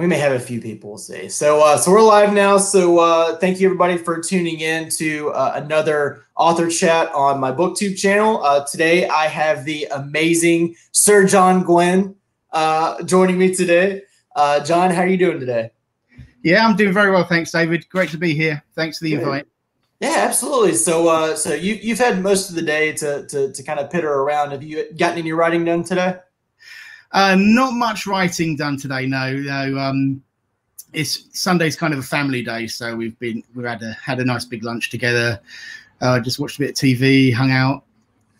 We may have a few people we'll see. So, uh, so we're live now. So, uh, thank you everybody for tuning in to uh, another author chat on my BookTube channel. Uh, today, I have the amazing Sir John Gwynne uh, joining me today. Uh, John, how are you doing today? Yeah, I'm doing very well, thanks, David. Great to be here. Thanks for the invite. Yeah, absolutely. So, uh, so you you've had most of the day to to to kind of pitter around. Have you gotten any writing done today? Uh, not much writing done today. No, no. Um, it's Sunday's kind of a family day, so we've been we've had a had a nice big lunch together. Uh, just watched a bit of TV, hung out.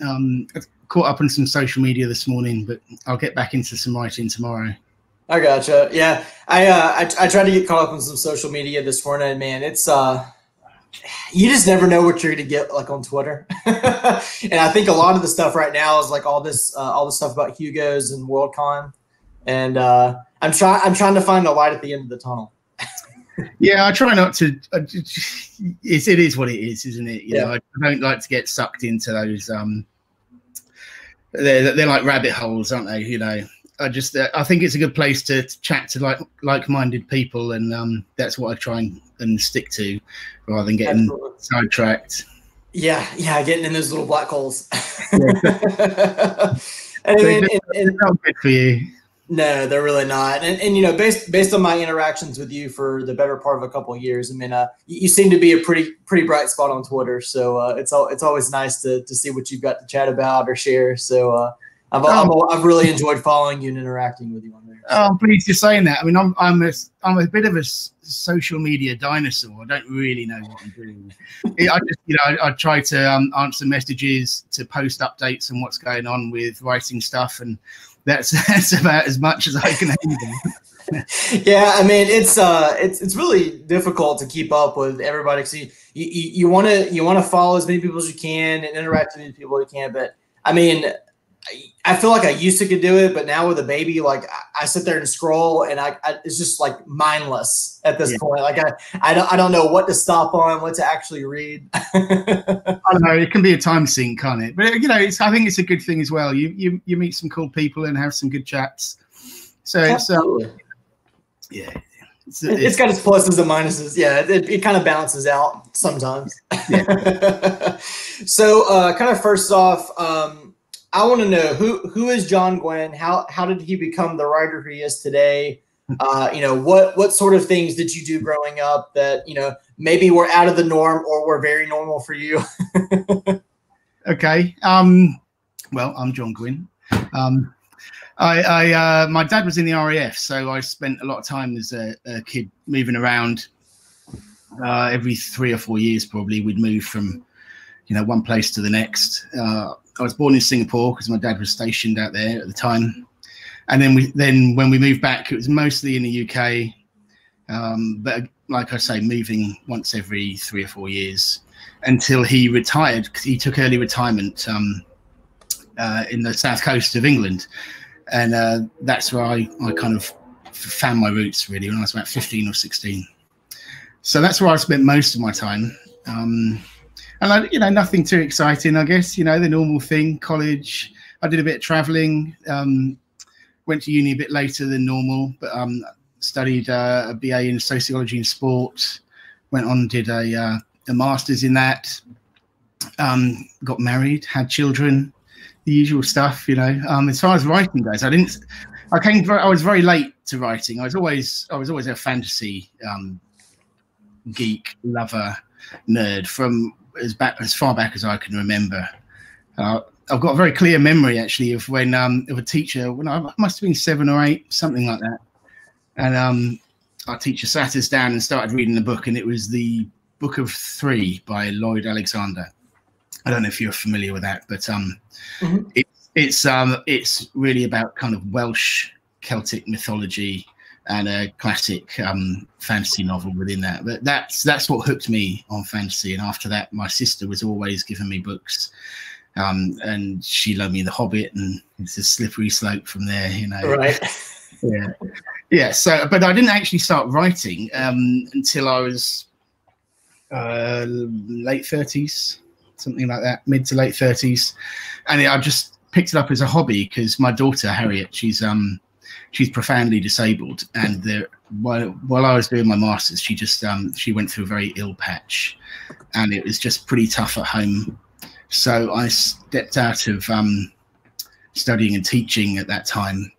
Um, caught up on some social media this morning, but I'll get back into some writing tomorrow. I gotcha. Yeah, I uh, I, I tried to get caught up on some social media this morning. Man, it's uh, you just never know what you're gonna get like on Twitter. and I think a lot of the stuff right now is like all this uh, all the stuff about Hugo's and Worldcon, and uh, I'm trying I'm trying to find a light at the end of the tunnel. yeah, I try not to. Uh, it's it is what it is, isn't it? You yeah. know, I don't like to get sucked into those. Um, they're they're like rabbit holes, aren't they? You know, I just uh, I think it's a good place to, to chat to like like-minded people, and um, that's what I try and, and stick to, rather than getting Absolutely. sidetracked. Yeah, yeah, getting in those little black holes. Yeah. and, and, and, and, not good for you. No, they're really not. And, and you know, based based on my interactions with you for the better part of a couple of years, I mean, uh, you, you, seem to be a pretty pretty bright spot on Twitter. So uh, it's all it's always nice to to see what you've got to chat about or share. So uh, I've, oh. I've, really enjoyed following you and interacting with you on there. So. Oh, I'm pleased you're saying that. I mean, I'm I'm a I'm a bit of a social media dinosaur. I don't really know what I'm doing. I just you know I, I try to um, answer messages, to post updates on what's going on with writing stuff, and that's that's about as much as I can handle. yeah, I mean it's uh it's it's really difficult to keep up with everybody. So you you want to you want to follow as many people as you can and interact with as many people as you can, but I mean I feel like I used to could do it, but now with a baby, like I, sit there and scroll, and I, I, it's just like mindless at this yeah. point. Like I, I don't, I don't know what to stop on, what to actually read. I don't know. It can be a time sink, can't it? But you know, it's, I think it's a good thing as well. You, you, you meet some cool people and have some good chats. So Absolutely. it's, um, yeah. It's, it's, it's got its pluses and minuses. Yeah, it, it kind of balances out sometimes. Yeah. so, uh, kind of first off, um, I want to know who who is John Gwynne? How how did he become the writer he is today? Uh, you know, what what sort of things did you do growing up that you know maybe were out of the norm or were very normal for you? okay. Um, well, I'm John Gwynne. Um, I, I uh, my dad was in the RAF, so I spent a lot of time as a, a kid moving around. Uh, every three or four years, probably, we'd move from you know one place to the next. Uh, I was born in Singapore because my dad was stationed out there at the time, and then we then when we moved back, it was mostly in the UK. Um, but like I say, moving once every three or four years until he retired. because He took early retirement um, uh, in the south coast of England, and uh, that's where I, I kind of found my roots really when I was about fifteen or sixteen. So that's where I spent most of my time. Um, and I, you know, nothing too exciting, I guess. You know, the normal thing. College. I did a bit of traveling. Um, went to uni a bit later than normal, but um, studied uh, a BA in sociology and sport. Went on, did a, uh, a master's in that. Um, got married, had children, the usual stuff. You know, um, as far as writing goes, I didn't. I came. I was very late to writing. I was always. I was always a fantasy um, geek, lover, nerd from as back as far back as I can remember. Uh, I've got a very clear memory actually of when um, of a teacher when I must have been seven or eight, something like that, and um, our teacher sat us down and started reading the book, and it was the Book of Three by Lloyd Alexander. I don't know if you're familiar with that, but um, mm-hmm. it, it's um, it's really about kind of Welsh Celtic mythology and a classic um, fantasy novel within that. But that's that's what hooked me on fantasy. And after that, my sister was always giving me books, um, and she loved me The Hobbit, and it's a slippery slope from there, you know. Right. yeah, yeah. So, but I didn't actually start writing um, until I was uh, late thirties, something like that, mid to late thirties, and I just picked it up as a hobby because my daughter Harriet, she's um she's profoundly disabled, and the, while while I was doing my masters, she just um, she went through a very ill patch, and it was just pretty tough at home. So I stepped out of um, studying and teaching at that time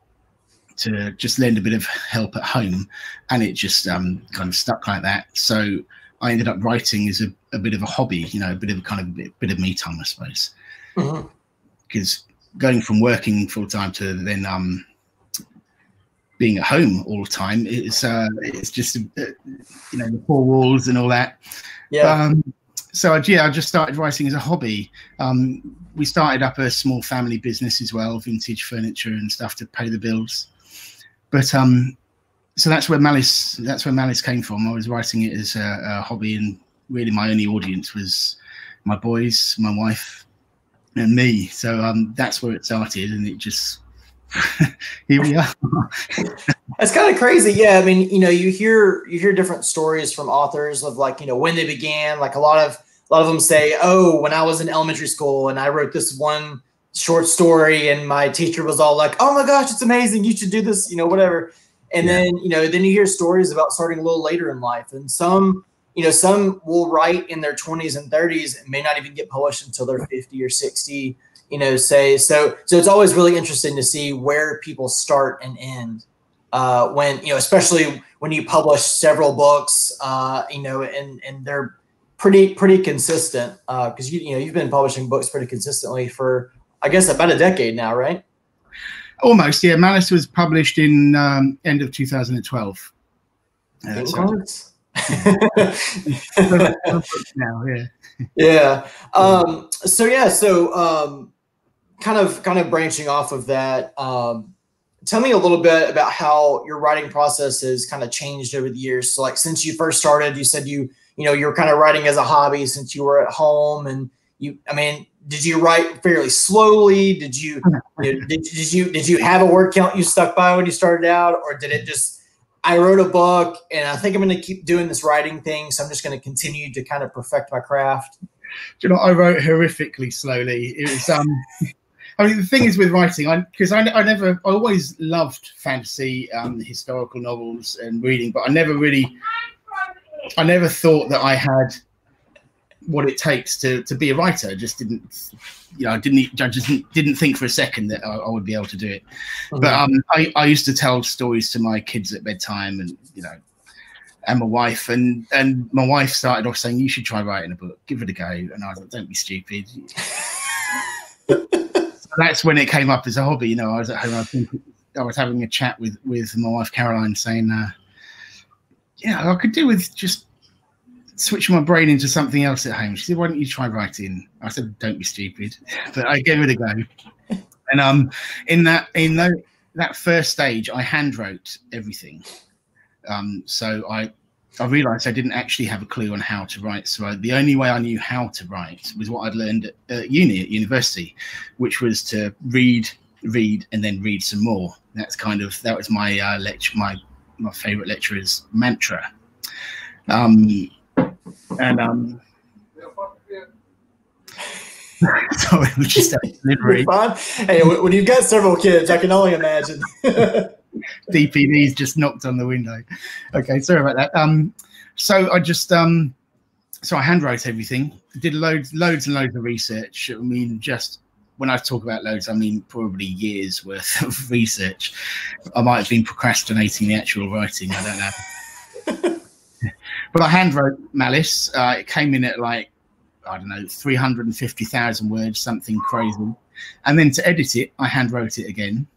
to just lend a bit of help at home, and it just um, kind of stuck like that. So I ended up writing as a, a bit of a hobby, you know, a bit of a kind of bit, bit of me time, I suppose. Because mm-hmm. going from working full time to then um, being at home all the time, it's uh, it's just uh, you know the four walls and all that. Yeah. Um, so yeah, I just started writing as a hobby. Um, we started up a small family business as well, vintage furniture and stuff to pay the bills. But um, so that's where malice that's where malice came from. I was writing it as a, a hobby, and really my only audience was my boys, my wife, and me. So um, that's where it started, and it just here we are. That's kind of crazy. Yeah, I mean, you know, you hear you hear different stories from authors of like, you know, when they began. Like a lot of a lot of them say, "Oh, when I was in elementary school and I wrote this one short story and my teacher was all like, "Oh my gosh, it's amazing. You should do this," you know, whatever. And yeah. then, you know, then you hear stories about starting a little later in life and some you know, some will write in their 20s and 30s and may not even get published until they're 50 or 60, you know, say so so it's always really interesting to see where people start and end. Uh, when you know, especially when you publish several books, uh, you know, and and they're pretty pretty consistent because uh, you you know you've been publishing books pretty consistently for I guess about a decade now, right? Almost, yeah. Malice was published in um, end of 2012. Uh, so. now, yeah. Yeah. Um, so yeah. So um, kind of kind of branching off of that. Um, tell me a little bit about how your writing process has kind of changed over the years. So like since you first started, you said you you know you were kind of writing as a hobby since you were at home and you i mean did you write fairly slowly did you, you know, did, did you did you have a word count you stuck by when you started out or did it just i wrote a book and i think i'm going to keep doing this writing thing so i'm just going to continue to kind of perfect my craft do you know i wrote horrifically slowly it was um I mean, the thing is with writing, because I, I, I, never, I always loved fantasy, um, historical novels and reading, but I never really, I never thought that I had what it takes to to be a writer. I just didn't, you know, I didn't, I just didn't think for a second that I, I would be able to do it. Mm-hmm. But um, I, I used to tell stories to my kids at bedtime, and you know, and my wife, and and my wife started off saying, "You should try writing a book. Give it a go." And I was like, "Don't be stupid." that's when it came up as a hobby. You know, I was at home. I, think, I was having a chat with with my wife Caroline, saying, uh, "Yeah, I could do with just." switching my brain into something else at home. She said, "Why don't you try writing?" I said, "Don't be stupid," but I gave it a go. And um, in that in that that first stage, I hand wrote everything. Um, so I I realised I didn't actually have a clue on how to write. So I, the only way I knew how to write was what I'd learned at, at uni at university, which was to read, read, and then read some more. That's kind of that was my uh, lecture, my my favourite lecturer's mantra. Um, and um, sorry, we just delivery. Hey, when you've got several kids, I can only imagine. DPD's just knocked on the window. Okay, sorry about that. Um, so I just um, so I handwrote everything. Did loads, loads and loads of research. I mean, just when I talk about loads, I mean probably years worth of research. I might have been procrastinating the actual writing. I don't know. But I handwrote Malice. Uh, it came in at like I don't know, three hundred and fifty thousand words, something crazy. And then to edit it, I handwrote it again,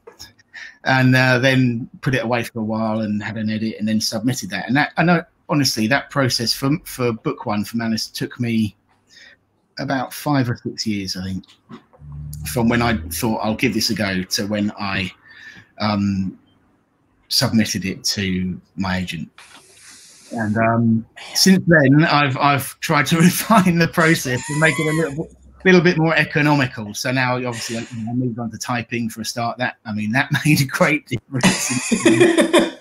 and uh, then put it away for a while and had an edit, and then submitted that. And that I know honestly that process for for book one for Malice took me about five or six years, I think, from when I thought I'll give this a go to when I um, submitted it to my agent. And um, since then, I've I've tried to refine the process and make it a little little bit more economical. So now, obviously, I, moved on to typing for a start. That I mean, that made a great difference.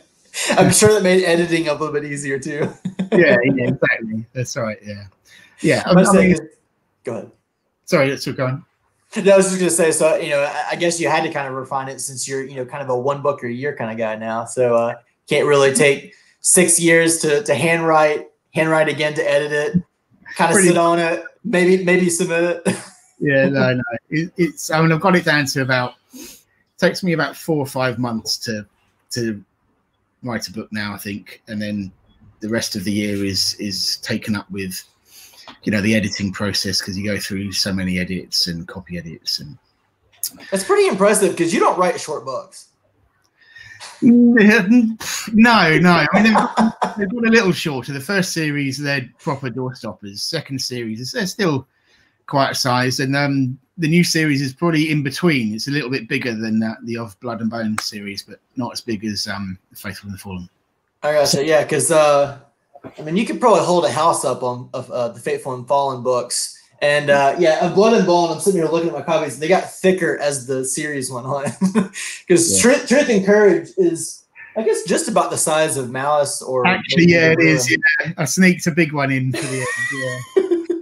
I'm sure that made editing a little bit easier too. yeah, yeah, exactly. That's right. Yeah, yeah. I, I mean, go ahead. Sorry, let's go on. I was just gonna say, so you know, I guess you had to kind of refine it since you're, you know, kind of a one book a year kind of guy now. So uh, can't really take six years to to handwrite, handwrite again to edit it, kind of Pretty, sit on it, maybe maybe submit it. yeah, no, no, it, it's. I mean, I've got it down to about. Takes me about four or five months to to write a book now, I think, and then the rest of the year is is taken up with you know the editing process because you go through so many edits and copy edits and it's pretty impressive because you don't write short books no no. I mean, they've, they've got a little shorter. The first series they're proper doorstoppers. Second series they're still quite a size and um the new series is probably in between. It's a little bit bigger than that the of blood and bone series but not as big as um the faithful and the fallen. I gotcha. Yeah because uh I mean, you could probably hold a house up on of uh, the Faithful and Fallen books. And uh, yeah, of Blood and Bone, I'm sitting here looking at my copies. They got thicker as the series went on. Because yeah. Truth, Truth and Courage is, I guess, just about the size of Malice or. Actually, yeah, it is. Yeah. I sneaked a big one in for the end.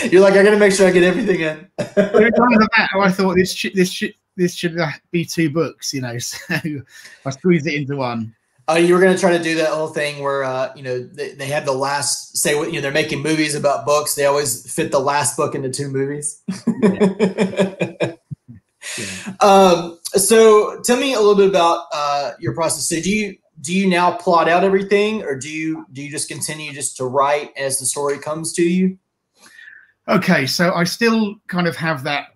Yeah. You're like, I got to make sure I get everything in. I thought this should, this should, this should be two books, you know. So I squeezed it into one. Uh, you were going to try to do that whole thing where uh, you know they, they have the last say what you know they're making movies about books. They always fit the last book into two movies. yeah. yeah. Um, so tell me a little bit about uh, your process. So do you do you now plot out everything, or do you do you just continue just to write as the story comes to you? Okay, so I still kind of have that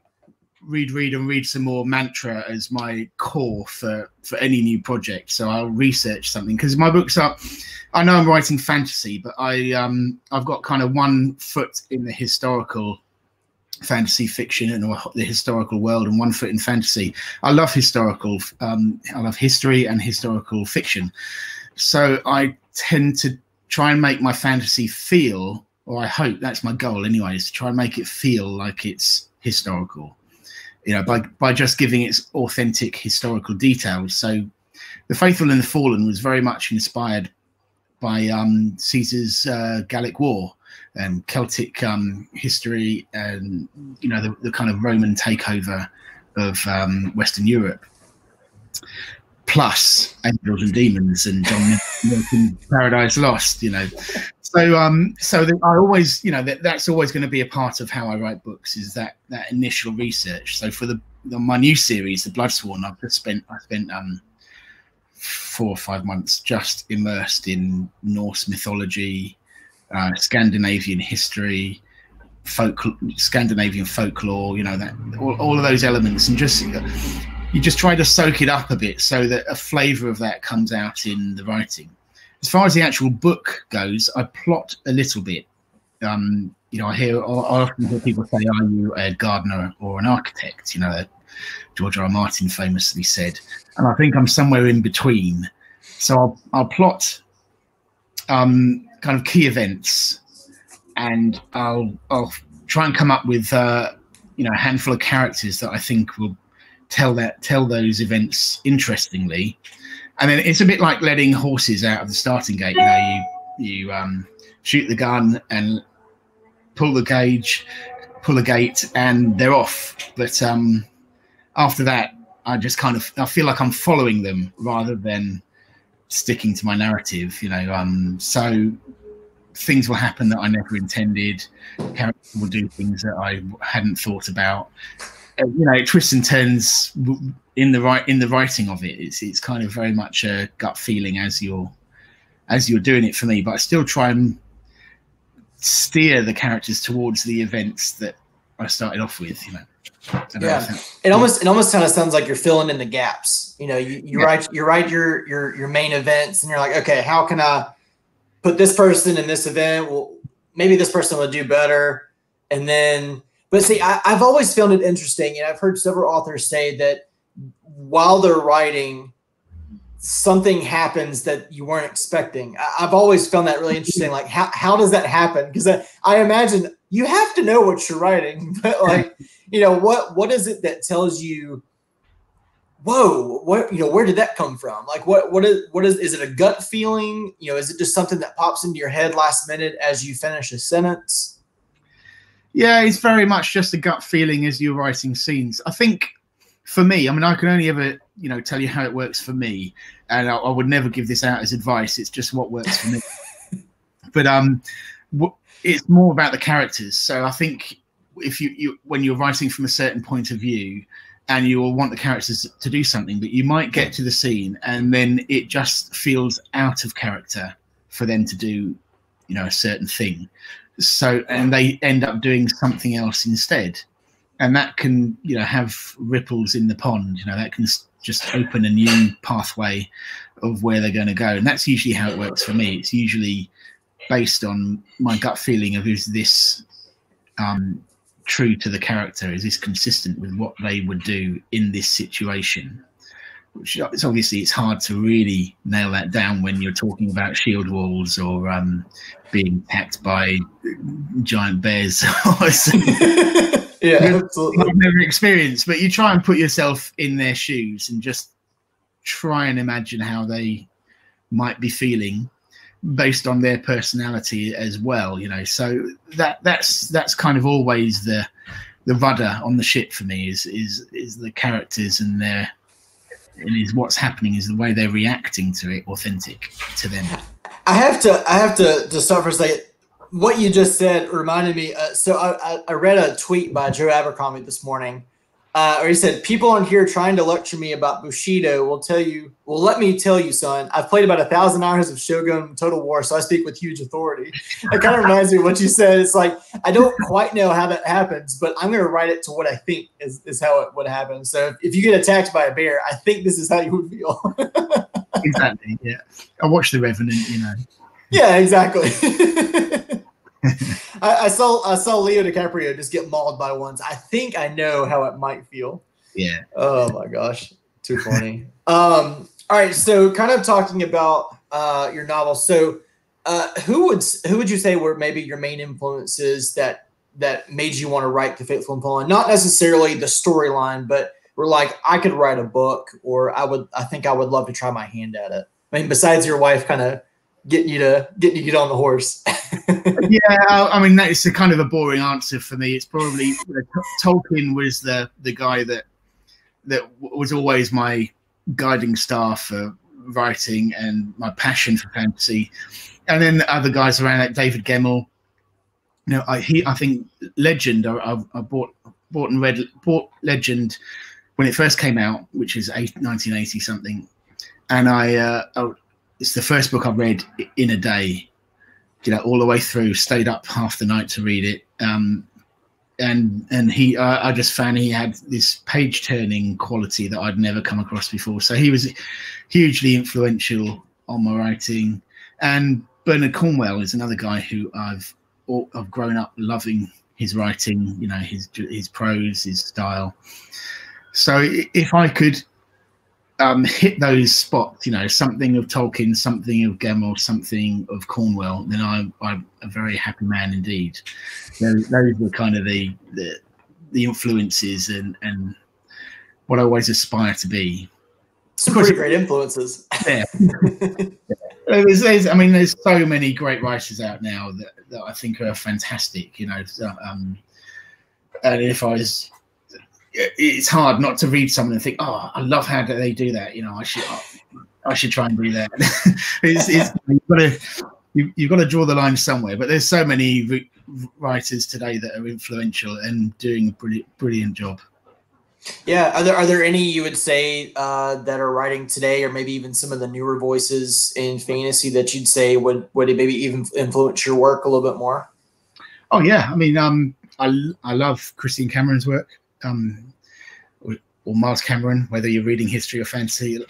read, read, and read some more mantra as my core for for any new project. So I'll research something because my books are. I know I'm writing fantasy, but I um I've got kind of one foot in the historical fantasy fiction and the historical world and one foot in fantasy. I love historical um I love history and historical fiction. So I tend to try and make my fantasy feel or I hope that's my goal anyway, is to try and make it feel like it's historical you know, by by just giving its authentic historical details. So, the Faithful and the Fallen was very much inspired by um, Caesar's uh, Gallic War and Celtic um, history, and you know the, the, kind of Roman takeover of um, Western Europe. Plus angels and demons and John Milton Paradise Lost, you know. So, um, so the, I always, you know, that that's always going to be a part of how I write books is that that initial research. So for the, the my new series, The Bloodsworn, I've just spent I spent um four or five months just immersed in Norse mythology, uh, Scandinavian history, folk, Scandinavian folklore. You know that all, all of those elements, and just you just try to soak it up a bit so that a flavour of that comes out in the writing as far as the actual book goes, I plot a little bit. Um, you know, I hear I often hear people say, "Are you a gardener or an architect?" You know, George R. R. Martin famously said, and I think I'm somewhere in between. So I'll, I'll plot um, kind of key events, and I'll I'll try and come up with uh, you know a handful of characters that I think will tell that tell those events interestingly and then it's a bit like letting horses out of the starting gate. You know, you you um, shoot the gun and pull the cage, pull the gate, and they're off. But um, after that, I just kind of I feel like I'm following them rather than sticking to my narrative. You know, um, so things will happen that I never intended. Characters will do things that I hadn't thought about. Uh, you know, twists and turns in the right in the writing of it. It's it's kind of very much a gut feeling as you're as you're doing it for me. But I still try and steer the characters towards the events that I started off with. You know. Yeah, it almost it almost kind of sounds like you're filling in the gaps. You know, you, you yeah. write you write your your your main events, and you're like, okay, how can I put this person in this event? Well, maybe this person will do better, and then but see, I, have always found it interesting, and I've heard several authors say that while they're writing, something happens that you weren't expecting. I, have always found that really interesting. Like, how, how does that happen? Because I, I imagine you have to know what you're writing, but like, you know, what what is it that tells you? Whoa, what you know, where did that come from? Like, what what is what is is it a gut feeling? You know, is it just something that pops into your head last minute as you finish a sentence? Yeah, it's very much just a gut feeling as you're writing scenes. I think for me, I mean, I can only ever, you know, tell you how it works for me, and I, I would never give this out as advice. It's just what works for me. but um, it's more about the characters. So I think if you, you when you're writing from a certain point of view, and you will want the characters to do something, but you might get to the scene and then it just feels out of character for them to do, you know, a certain thing. So and they end up doing something else instead, and that can you know have ripples in the pond. You know that can just open a new pathway of where they're going to go, and that's usually how it works for me. It's usually based on my gut feeling of is this um, true to the character? Is this consistent with what they would do in this situation? Which it's obviously it's hard to really nail that down when you're talking about shield walls or um, being attacked by giant bears. yeah, absolutely. I've never experienced, but you try and put yourself in their shoes and just try and imagine how they might be feeling based on their personality as well you know so that that's that's kind of always the the rudder on the ship for me is is is the characters and their and is what's happening is the way they're reacting to it authentic to them. I have to i have to to start for a second. What you just said reminded me uh, so I, I read a tweet by joe abercrombie this morning uh, or he said, people on here trying to lecture me about Bushido will tell you, well, let me tell you, son, I've played about a thousand hours of Shogun Total War, so I speak with huge authority. It kind of reminds me of what you said. It's like, I don't quite know how that happens, but I'm going to write it to what I think is, is how it would happen. So if, if you get attacked by a bear, I think this is how you would feel. exactly. Yeah. I watched The Revenant, you know. Yeah, exactly. I, I, saw I saw Leo DiCaprio just get mauled by ones. I think I know how it might feel. Yeah. Oh my gosh, too funny. um. All right. So, kind of talking about uh, your novel. So, uh, who would who would you say were maybe your main influences that that made you want to write The Faithful and Fallen? Not necessarily the storyline, but were like I could write a book, or I would. I think I would love to try my hand at it. I mean, besides your wife, kind of getting you to getting you to get on the horse. yeah, I mean that's a kind of a boring answer for me. It's probably Tolkien was the the guy that that was always my guiding star for writing and my passion for fantasy. And then the other guys around like David Gemmell. You know, I he I think Legend. I, I bought bought and read bought Legend when it first came out, which is 1980 something, and I, uh, it's the first book I've read in a day you know, all the way through. Stayed up half the night to read it. Um, and and he, uh, I just found he had this page turning quality that I'd never come across before. So he was hugely influential on my writing. And Bernard Cornwell is another guy who I've I've grown up loving his writing. You know, his his prose, his style. So if I could um, hit those spots, you know, something of Tolkien, something of Gemmell, something of Cornwell, then I'm, I'm a very happy man indeed. Those, those were kind of the, the, the influences and and what I always aspire to be. Some pretty great influences. Yeah. yeah. There's, there's, I mean, there's so many great writers out now that, that I think are fantastic. You know, um, and if I was it's hard not to read someone and think, oh, I love how they do that. You know, I should, I should try and do that. it's, it's, you've got to, you, you've got to draw the line somewhere. But there's so many writers today that are influential and doing a brilliant, brilliant job. Yeah, are there are there any you would say uh, that are writing today, or maybe even some of the newer voices in fantasy that you'd say would would it maybe even influence your work a little bit more? Oh yeah, I mean, um, I I love Christian Cameron's work um, or, or Miles Cameron, whether you're reading history or fantasy.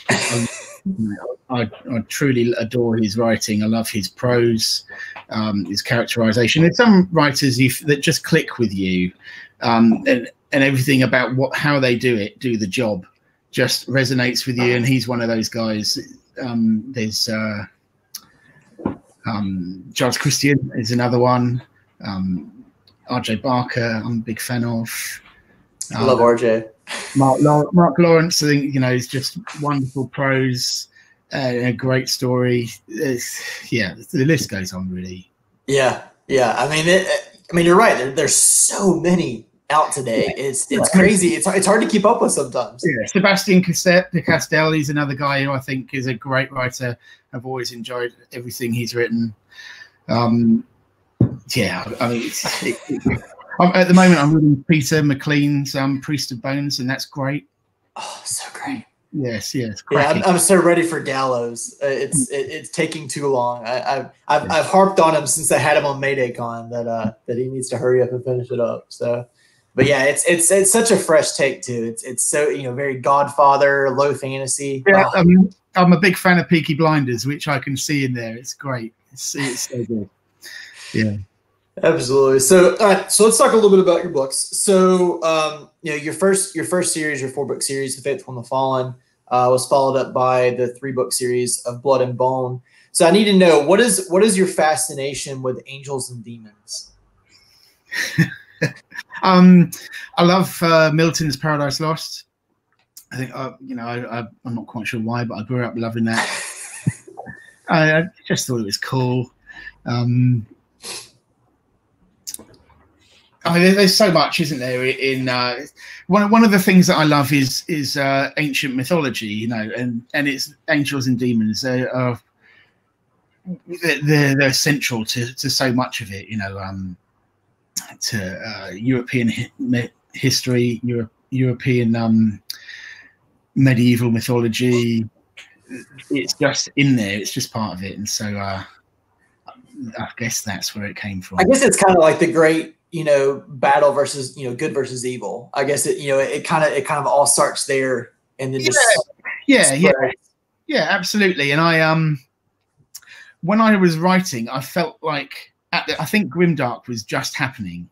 I, I, truly adore his writing. I love his prose, um, his characterization. There's some writers you, that just click with you, um, and, and everything about what how they do it, do the job, just resonates with you. And he's one of those guys. Um, there's uh, um, Giles Kristian is another one. Um, RJ Barker, I'm a big fan of. I love um, RJ. Mark, Mark Lawrence, I think you know, is just wonderful prose, uh, a great story. It's, yeah, the list goes on really. Yeah, yeah. I mean, it, I mean, you're right. There, there's so many out today. It's it's crazy. It's it's hard to keep up with sometimes. Yeah, Sebastian de Castell, he's another guy who I think is a great writer. I've always enjoyed everything he's written. Um, yeah, I mean, it's, it, it, at the moment I'm reading Peter McLean's um, Priest of Bones, and that's great. Oh, so great. Yes, yes. Yeah, I'm, I'm, so ready for Gallows. Uh, it's it, it's taking too long. I, have I've, I've harped on him since I had him on Mayday Con that uh that he needs to hurry up and finish it up. So, but yeah, it's it's it's such a fresh take too. It's it's so you know very Godfather, low fantasy. Yeah, oh. I'm, I'm a big fan of Peaky Blinders, which I can see in there. It's great. It's, it's so good. Yeah. Absolutely. So, all right. So let's talk a little bit about your books. So, um, you know, your first your first series, your four book series, The Faithful and the Fallen, uh, was followed up by the three book series of Blood and Bone. So, I need to know what is what is your fascination with angels and demons? um, I love uh, Milton's Paradise Lost. I think uh, you know I, I, am not quite sure why, but I grew up loving that. I, I, just thought it was cool. Um, I mean, there's so much, isn't there? In uh, one one of the things that I love is is uh, ancient mythology, you know, and and it's angels and demons. They are they're, they're central to, to so much of it, you know, um, to uh, European hi- history, Euro- European um, medieval mythology. It's just in there. It's just part of it, and so uh, I guess that's where it came from. I guess it's kind of like the great you know battle versus you know good versus evil. I guess it you know it kind of it kind of all starts there and then just yeah. Yeah yeah, yeah absolutely. And i um when i was writing i felt like at the, i think grimdark was just happening.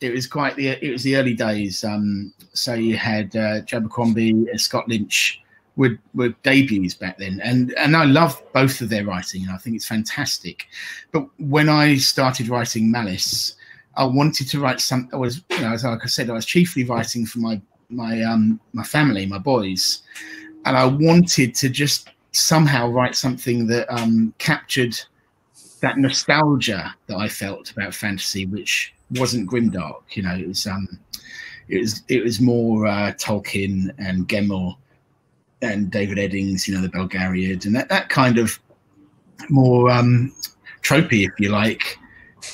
It was quite the it was the early days. Um so you had uh, Abercrombie and scott lynch were, were debuts back then. And and i love both of their writing and i think it's fantastic. But when i started writing malice I wanted to write some. I was, you know, as like I said, I was chiefly writing for my my um my family, my boys, and I wanted to just somehow write something that um captured that nostalgia that I felt about fantasy, which wasn't grimdark. You know, it was um it was it was more uh, Tolkien and Gemmell and David Eddings, you know, the Belgariad, and that that kind of more um tropey, if you like,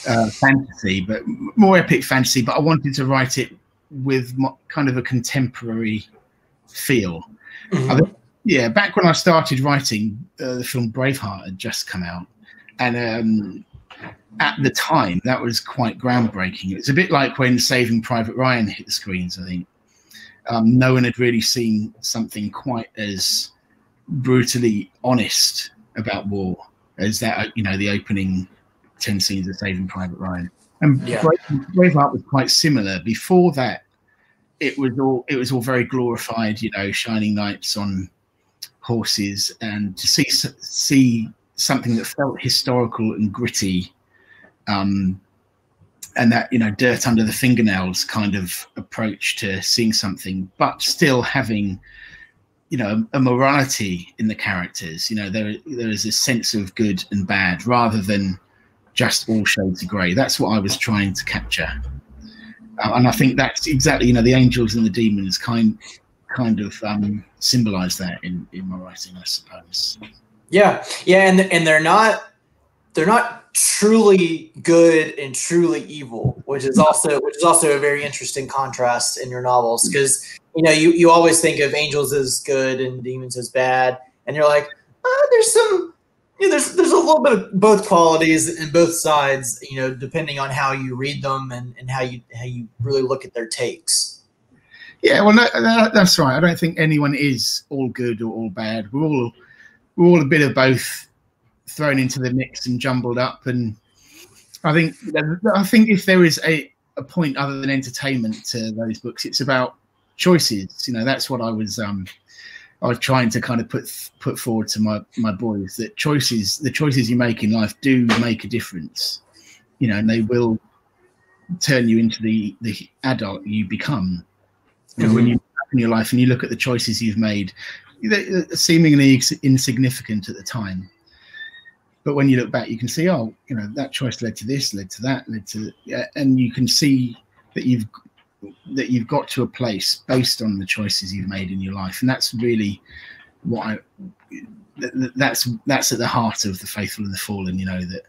uh, fantasy, but more epic fantasy. But I wanted to write it with kind of a contemporary feel. Mm-hmm. yeah, back when I started writing, uh, the film Braveheart had just come out, and um, at the time that was quite groundbreaking. It's a bit like when Saving Private Ryan hit the screens. I think um, no one had really seen something quite as brutally honest about war as that. You know, the opening 10 scenes of Saving Private Ryan. And yeah. Braveheart was quite similar. Before that, it was all it was all very glorified, you know, shining knights on horses, and to see see something that felt historical and gritty, um, and that you know dirt under the fingernails kind of approach to seeing something, but still having you know a morality in the characters. You know, there there is a sense of good and bad rather than just all shades of grey. That's what I was trying to capture, uh, and I think that's exactly you know the angels and the demons kind kind of um, symbolize that in in my writing, I suppose. Yeah, yeah, and and they're not they're not truly good and truly evil, which is also which is also a very interesting contrast in your novels because you know you you always think of angels as good and demons as bad, and you're like, oh, there's some yeah, there's there's a little bit of both qualities and both sides, you know, depending on how you read them and, and how you how you really look at their takes. Yeah, well, no, that's right. I don't think anyone is all good or all bad. We're all we're all a bit of both thrown into the mix and jumbled up. And I think I think if there is a, a point other than entertainment to those books, it's about choices. You know, that's what I was um, I was trying to kind of put put forward to my my boys that choices, the choices you make in life, do make a difference. You know, and they will turn you into the the adult you become. You know, mm-hmm. when you in your life and you look at the choices you've made, they're seemingly insignificant at the time, but when you look back, you can see, oh, you know, that choice led to this, led to that, led to, yeah, and you can see that you've that you've got to a place based on the choices you've made in your life, and that's really what I that's that's at the heart of the faithful and the fallen. You know that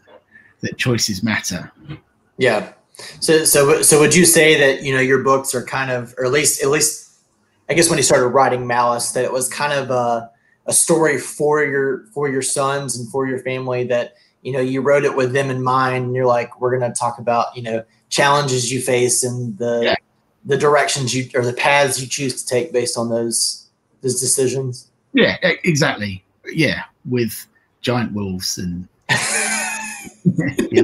that choices matter. Yeah. So so so would you say that you know your books are kind of, or at least at least, I guess when you started writing Malice, that it was kind of a a story for your for your sons and for your family that you know you wrote it with them in mind and you're like we're going to talk about you know challenges you face and the yeah. The directions you or the paths you choose to take based on those those decisions yeah exactly yeah with giant wolves and yeah,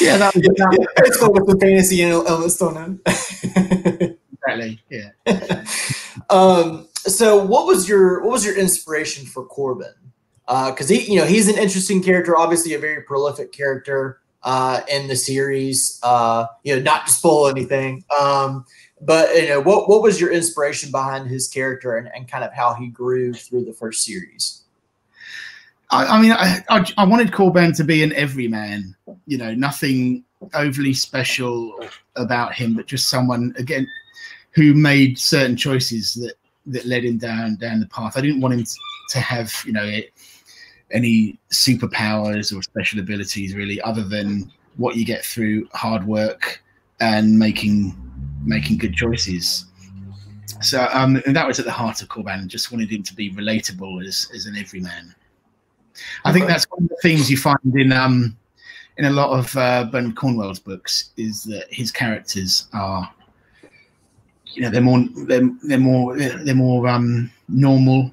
yeah, that was, that it's called with the fantasy elements on it. exactly. Yeah. um. So, what was your what was your inspiration for Corban? Because uh, he, you know, he's an interesting character. Obviously, a very prolific character uh, in the series. Uh, you know, not to spoil anything. Um, but you know, what what was your inspiration behind his character and, and kind of how he grew through the first series? I, I mean, I, I, I wanted Corban to be an everyman. You know, nothing overly special about him, but just someone again who made certain choices that that led him down down the path. I didn't want him to have you know any superpowers or special abilities really, other than what you get through hard work and making making good choices. So um, and that was at the heart of Corban. Just wanted him to be relatable as as an everyman. I think that's one of the themes you find in um, in a lot of uh, Bernard Cornwell's books is that his characters are, you know, they're more they're, they're more they're more um, normal.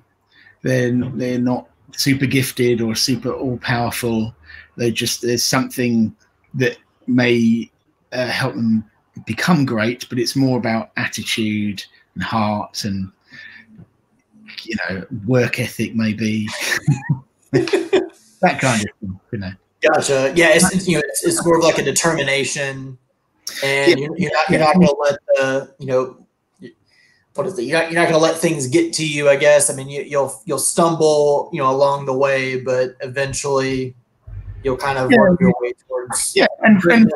They're they're not super gifted or super all powerful. They just there's something that may uh, help them become great, but it's more about attitude and heart and you know work ethic maybe. that kind of thing, you know. Gotcha. Yeah, it's you know it's, it's more of like a determination, and yeah. you're, you're, not you're not going to let the you know what is it? You're not, you're not going to let things get to you. I guess. I mean, you, will you'll stumble you know along the way, but eventually you'll kind of yeah. work your way towards. Yeah, and, and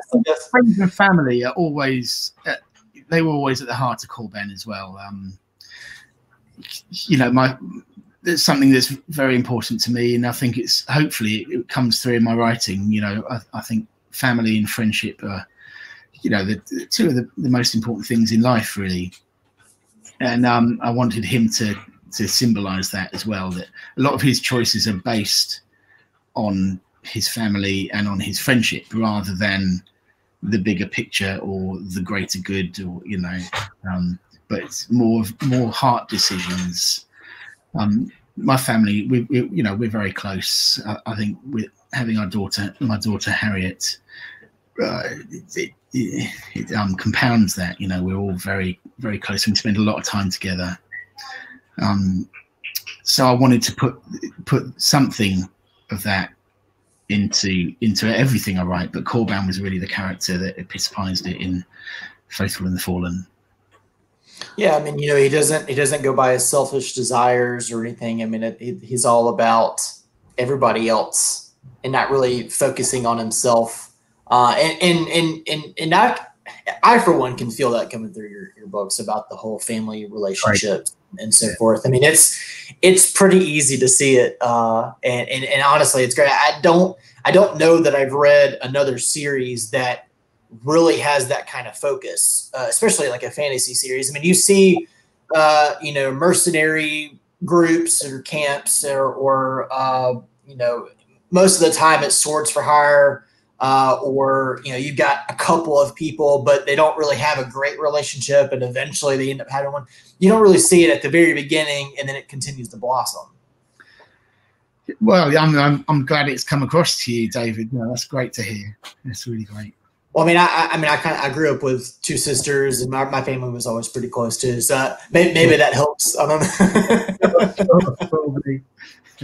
friends and family are always uh, they were always at the heart of Corban as well. Um, you know, my it's something that's very important to me, and I think it's hopefully it comes through in my writing. You know, I, I think family and friendship are, you know, the, the two of the, the, most important things in life, really. And um, I wanted him to to symbolise that as well. That a lot of his choices are based on his family and on his friendship, rather than the bigger picture or the greater good, or you know. Um, but it's more more heart decisions um, my family, we, we, you know, we're very close. I, I, think with having our daughter, my daughter Harriet, uh, it, it, it um, compounds that. You know, we're all very, very close. We spend a lot of time together. Um, so I wanted to put put something of that into into everything I write. But Corban was really the character that epitomized it in Faithful and the Fallen. Yeah, I mean, you know, he doesn't he doesn't go by his selfish desires or anything. I mean, it, it, he's all about everybody else and not really focusing on himself. Uh, and and and and and I, I for one can feel that coming through your, your books about the whole family relationships right. and so yeah. forth. I mean, it's it's pretty easy to see it. Uh, and, and and honestly, it's great. I don't I don't know that I've read another series that really has that kind of focus, uh, especially like a fantasy series. I mean, you see, uh, you know, mercenary groups or camps, or, or uh, you know, most of the time it's swords for hire, uh, or you know, you've got a couple of people, but they don't really have a great relationship, and eventually they end up having one. You don't really see it at the very beginning, and then it continues to blossom. Well, I'm, I'm, I'm glad it's come across to you, David. No, that's great to hear. That's really great. Well, I mean, I, I mean, I kind of I grew up with two sisters, and my, my family was always pretty close too. So maybe, maybe that helps. I don't know.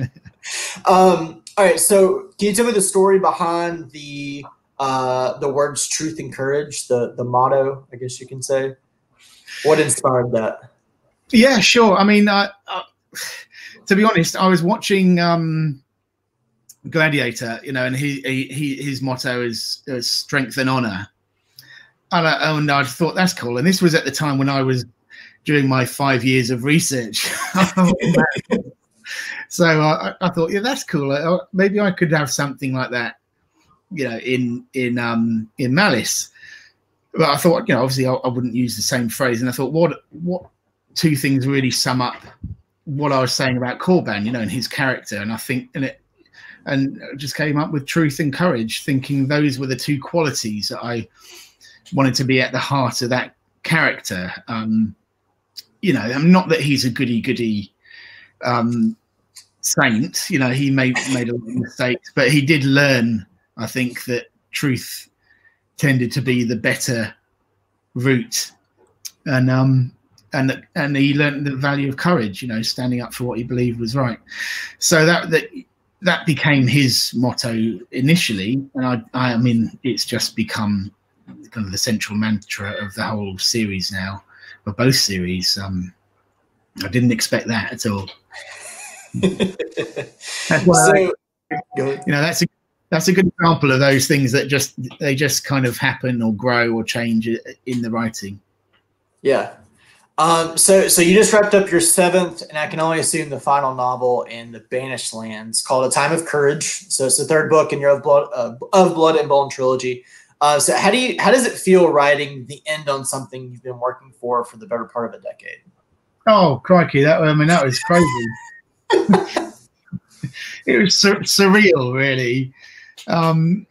um, all right. So, can you tell me the story behind the uh, the words "truth and courage"? The the motto, I guess you can say. What inspired that? Yeah, sure. I mean, uh, uh, to be honest, I was watching um, Gladiator, you know, and he, he, his motto is, is strength and honor. And I, and I thought that's cool. And this was at the time when I was doing my five years of research. so I, I, thought, yeah, that's cool. Maybe I could have something like that, you know, in in um in Malice. But I thought, you know, obviously I, I wouldn't use the same phrase. And I thought, what what two things really sum up what I was saying about Corban, you know, and his character. And I think, and it, and just came up with truth and courage, thinking those were the two qualities that I wanted to be at the heart of that character. Um, you know, I'm not that he's a goody goody um, saint. You know, he made made a lot of mistakes, but he did learn. I think that truth tended to be the better route, and um, and and he learned the value of courage. You know, standing up for what he believed was right. So that that that became his motto initially, and I I mean it's just become kind of the central mantra of the whole series now, or both series. Um, I didn't expect that at all. That's so, you know that's a that's a good example of those things that just they just kind of happen or grow or change in the writing. Yeah, um, so, so you just wrapped up your seventh, and I can only assume the final novel in the Banished Lands, called A Time of Courage. So it's the third book in your of blood, uh, of blood and bone trilogy. Uh, so how do you how does it feel writing the end on something you've been working for for the better part of a decade? Oh crikey! That I mean that was crazy. It was sur- surreal, really. Um,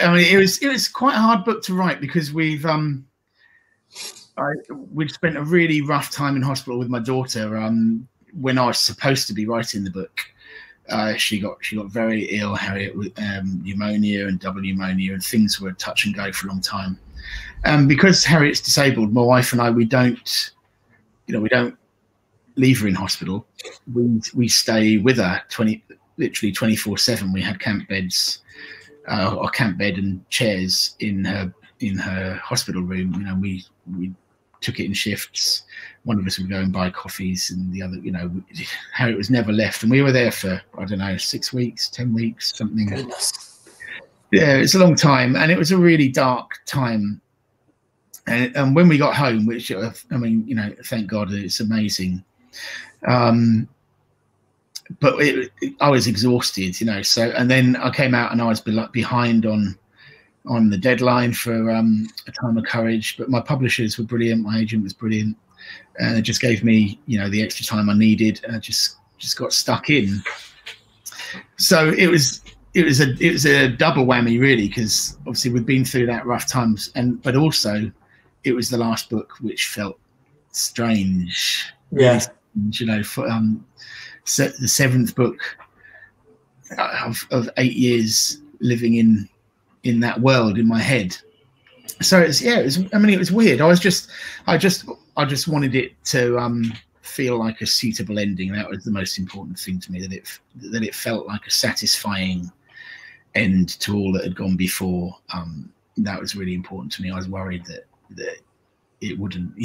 I mean, it was it was quite a hard book to write because we've um, I we'd spent a really rough time in hospital with my daughter um, when I was supposed to be writing the book. Uh, she got she got very ill, Harriet, with um, pneumonia and double pneumonia, and things were touch and go for a long time. Um, because Harriet's disabled, my wife and I we don't, you know, we don't leave her in hospital. We we stay with her twenty literally twenty four seven. We had camp beds, uh, or camp bed and chairs in her in her hospital room. You know, we we took it in shifts. One of us would go and buy coffees, and the other, you know, how it was never left. And we were there for I don't know six weeks, ten weeks, something. Goodness. Yeah, it's a long time, and it was a really dark time. And, and when we got home, which uh, I mean, you know, thank God it's amazing. Um, but it, it, I was exhausted, you know. So, and then I came out and I was behind on on the deadline for um, a time of courage. But my publishers were brilliant. My agent was brilliant, and it just gave me, you know, the extra time I needed. And I just just got stuck in. So it was it was a it was a double whammy really because obviously we'd been through that rough times and but also it was the last book which felt strange. Yeah, you know, for um, the seventh book of, of eight years living in in that world in my head. So it's yeah, it was, I mean, it was weird. I was just, I just, I just wanted it to um, feel like a suitable ending. That was the most important thing to me. That it that it felt like a satisfying end to all that had gone before. Um, that was really important to me. I was worried that that it wouldn't.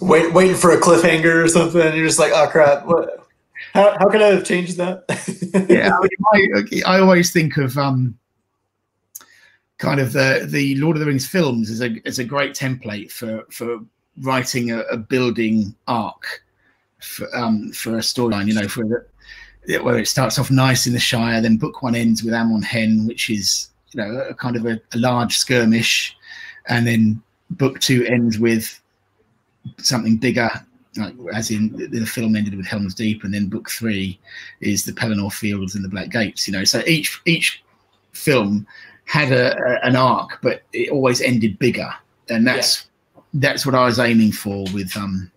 Wait, waiting for a cliffhanger or something. You're just like, oh crap! What? How, how can I have changed that? yeah, I, mean, I, I, always think of um, kind of the the Lord of the Rings films as a as a great template for for writing a, a building arc for um, for a storyline. You know, for the, where it starts off nice in the Shire, then book one ends with Amon Hen, which is you know a kind of a, a large skirmish, and then book two ends with something bigger like as in the film ended with Helm's Deep, and then book three is the Pelennor Fields and the Black Gates. You know, so each each film had a, a an arc, but it always ended bigger, and that's yeah. that's what I was aiming for with um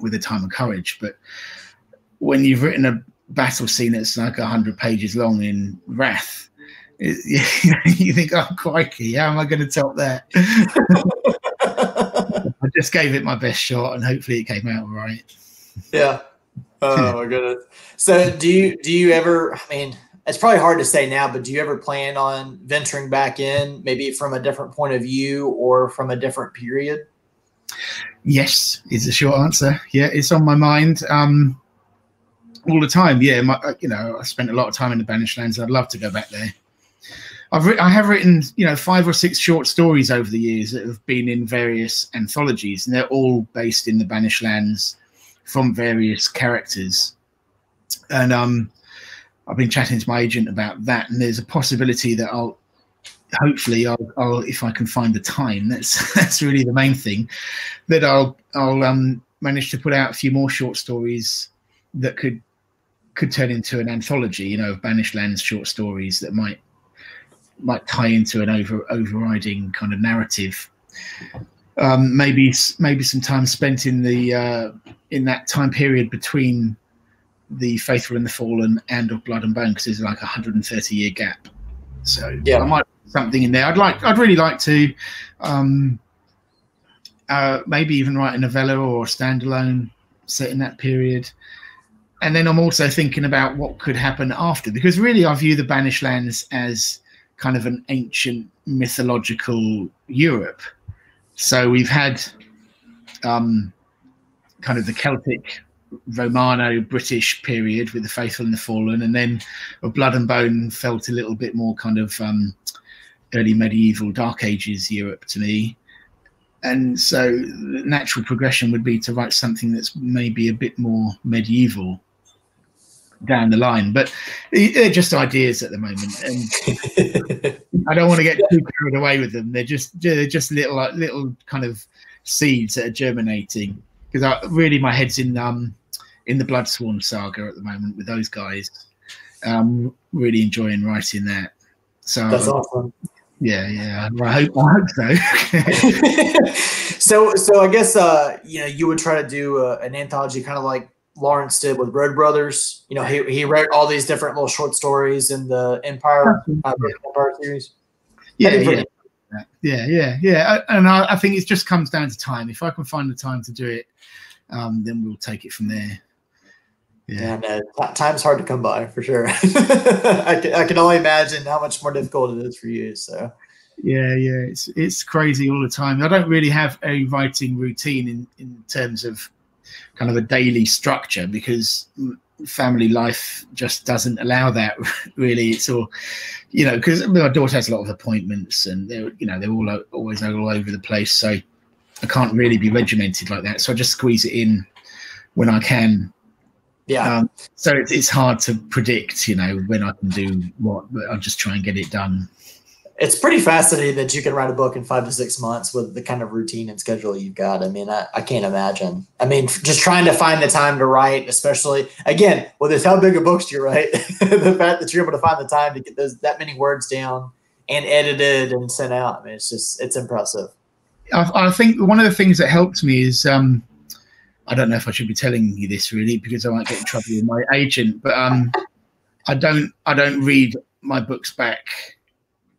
with a Time of Courage. But when you've written a battle scene that's like hundred pages long in Wrath, it, you think, oh crikey, how am I going to top that? I just gave it my best shot, and hopefully it came out all right. Yeah. Oh my goodness. So do you do you ever? I mean, it's probably hard to say now, but do you ever plan on venturing back in, maybe from a different point of view or from a different period? Yes, is the short answer. Yeah, it's on my mind. Um, all the time. Yeah, my, uh, you know, I spent a lot of time in the Banished Lands. I'd love to go back there. I've ri- I have written, you know, five or six short stories over the years that have been in various anthologies, and they're all based in the Banished Lands from various characters. And um, I've been chatting to my agent about that, and there's a possibility that I'll, hopefully, I'll, I'll if I can find the time. That's that's really the main thing, that I'll I'll um, manage to put out a few more short stories that could could turn into an anthology, you know, of Banished Lands short stories that might might tie into an over overriding kind of narrative. Um, maybe maybe some time spent in the uh, in that time period between the Faithful and the Fallen and of Blood and Bone because there's like a 130 year gap. So Yeah. I might put something in there. I'd like I'd really like to um, uh, maybe even write a novella or a standalone set in that period. And then I'm also thinking about what could happen after because really I view the Banished Lands as kind of an ancient mythological Europe. So we've had um, kind of the Celtic, Romano, British period with the Faithful and the Fallen, and then Blood and Bone felt a little bit more kind of um, early medieval, Dark Ages Europe to me. And so the natural progression would be to write something that's maybe a bit more medieval down the line. But they're just ideas at the moment, and I don't want to get too carried away with them. They're just they're just little like little kind of seeds that are germinating. Because I really my head's in um in the Bloodsworn saga at the moment with those guys. Um, really enjoying writing that. So That's awesome. yeah, yeah. I hope I hope so. so, so I guess uh, you know you would try to do uh, an anthology, kind of like Lawrence did with Road Brothers. You know, he he wrote all these different little short stories in the Empire uh, Empire series. yeah, yeah. Yeah, yeah, yeah, I- and I, I think it just comes down to time. If I can find the time to do it, um, then we'll take it from there. Yeah, Yeah, no, time's hard to come by for sure. I, can, I can only imagine how much more difficult it is for you. So, yeah, yeah. It's it's crazy all the time. I don't really have a writing routine in in terms of kind of a daily structure because family life just doesn't allow that. Really, it's all you know because my daughter has a lot of appointments and they're you know they're all always all over the place. So I can't really be regimented like that. So I just squeeze it in when I can. yeah, Um, so it's, it's hard to predict, you know, when I can do what, but I'll just try and get it done. It's pretty fascinating that you can write a book in five to six months with the kind of routine and schedule you've got. I mean, I, I can't imagine. I mean, just trying to find the time to write, especially again with this how big of books you write, the fact that you're able to find the time to get those that many words down and edited and sent out. I mean, it's just it's impressive. I, I think one of the things that helped me is um, I don't know if I should be telling you this really because I might get in trouble with my agent, but um, I don't I don't read my books back.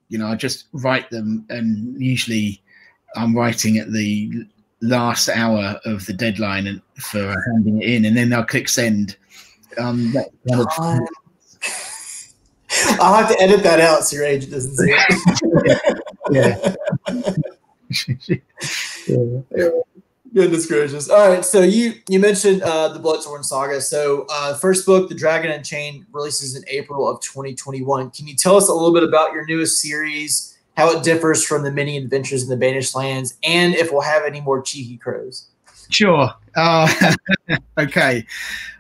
You know, I just write them, and usually I'm writing at the last hour of the deadline and for handing it in, and then I'll click send. Um, that of, I'll have to edit that out so your agent doesn't see it. yeah. yeah. Goodness gracious! All right, so you you mentioned uh, the Bloodsworn Saga. So uh, first book, The Dragon Unchained, releases in April of 2021. Can you tell us a little bit about your newest series, how it differs from the many adventures in the Banished Lands, and if we'll have any more cheeky crows? Sure. Uh, okay.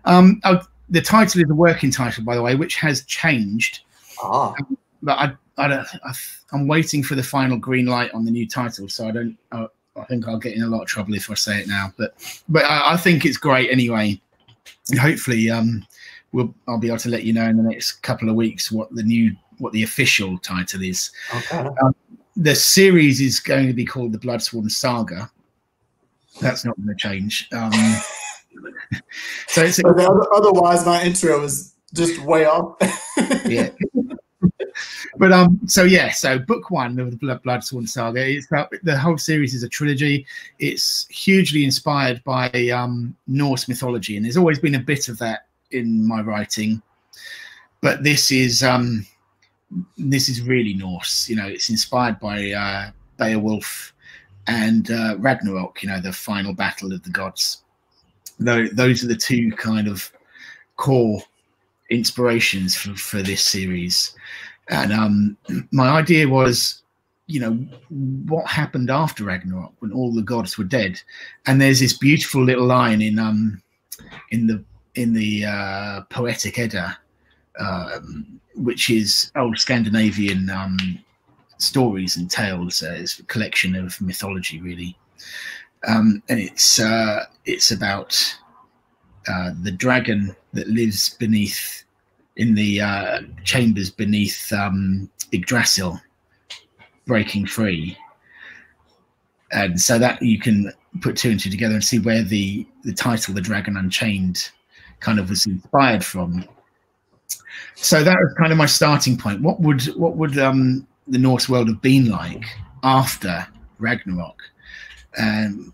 Um, oh, the title is a working title, by the way, which has changed. Ah, But I, I don't. I, I'm waiting for the final green light on the new title, so I don't. I, I think I'll get in a lot of trouble if I say it now. But, but I, I think it's great anyway. And hopefully, um, we'll. I'll be able to let you know in the next couple of weeks what the new, what the official title is. okay. The series is going to be called the Bloodsworn Saga. That's not going to change. Um, so it's other- otherwise, my intro is just way off. yeah. But um, so yeah, so book one of the Blood Bloodsworn Saga. It's about, the whole series is a trilogy. It's hugely inspired by um Norse mythology, and there's always been a bit of that in my writing. But this is um, this is really Norse. You know, it's inspired by uh, Beowulf and uh, Ragnarok. You know, the final battle of the gods. Tho- those are the two kind of core inspirations for, for this series. And um, my idea was, you know, what happened after Ragnarok when all the gods were dead? And there's this beautiful little line in um, in the in the uh, Poetic Edda, um, which is old Scandinavian um, stories and tales. Uh, it's a collection of mythology, really, um, and it's uh, it's about uh, the dragon that lives beneath in the uh, chambers beneath um, Yggdrasil breaking free. And so that you can put two and two together and see where the, the title, The Dragon Unchained, kind of was inspired from. So that was kind of my starting point. What would what would um, the Norse world have been like after Ragnarok? Um,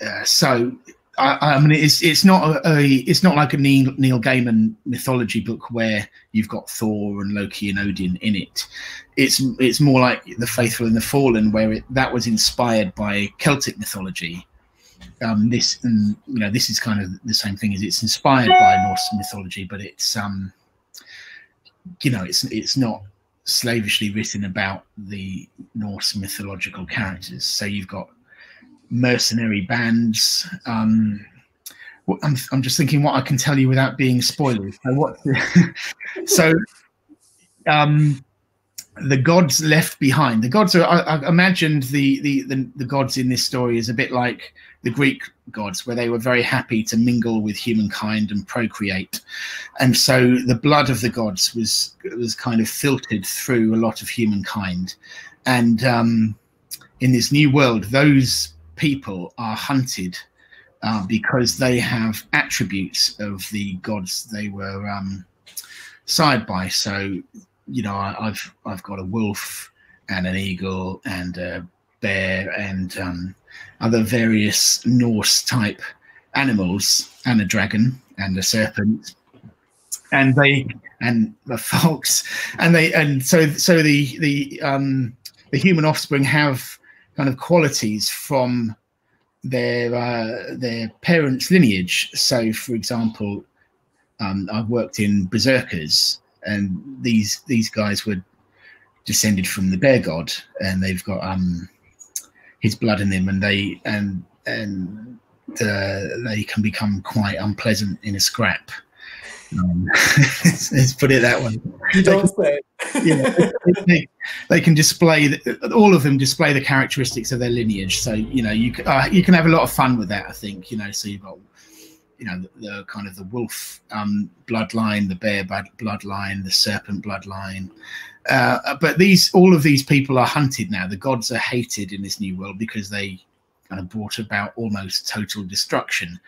uh, so I, I, mean, it's it's not a, a, it's not like a Neil, Neil Gaiman mythology book where you've got Thor and Loki and Odin in it. It's it's more like the Faithful and the Fallen, where it, that was inspired by Celtic mythology. Um, this and you know this is kind of the same thing as it's inspired by Norse mythology, but it's um you know it's it's not slavishly written about the Norse mythological characters. So you've got mercenary bands. Um, I'm, I'm just thinking what I can tell you without being spoilers. So what? so, um, the gods left behind. The gods are. I, I imagined the, the, the the gods in this story is a bit like the Greek gods, where they were very happy to mingle with humankind and procreate, and so the blood of the gods was was kind of filtered through a lot of humankind, and um, in this new world, those people are hunted uh, because they have attributes of the gods they were um, sired by. So, you know, I, have I've got a wolf and an eagle and a bear and um, other various Norse type animals and a dragon and a serpent and they and the fox and they and so so the the um the human offspring have kind of qualities from their uh, their parents' lineage. So, for example, um, I've worked in berserkers, and these these guys were descended from the bear god, and they've got um, his blood in them, and they and and uh, they can become quite unpleasant in a scrap. Um, let's put it that way. You don't say. yeah, they, they, can display the, all of them display the characteristics of their lineage. So you know you can, uh, you can have a lot of fun with that. I think you know. So you've got you know the, the kind of the wolf um, bloodline, the bear bloodline, the serpent bloodline. Uh, but these all of these people are hunted now. The gods are hated in this new world because they kind of brought about almost total destruction.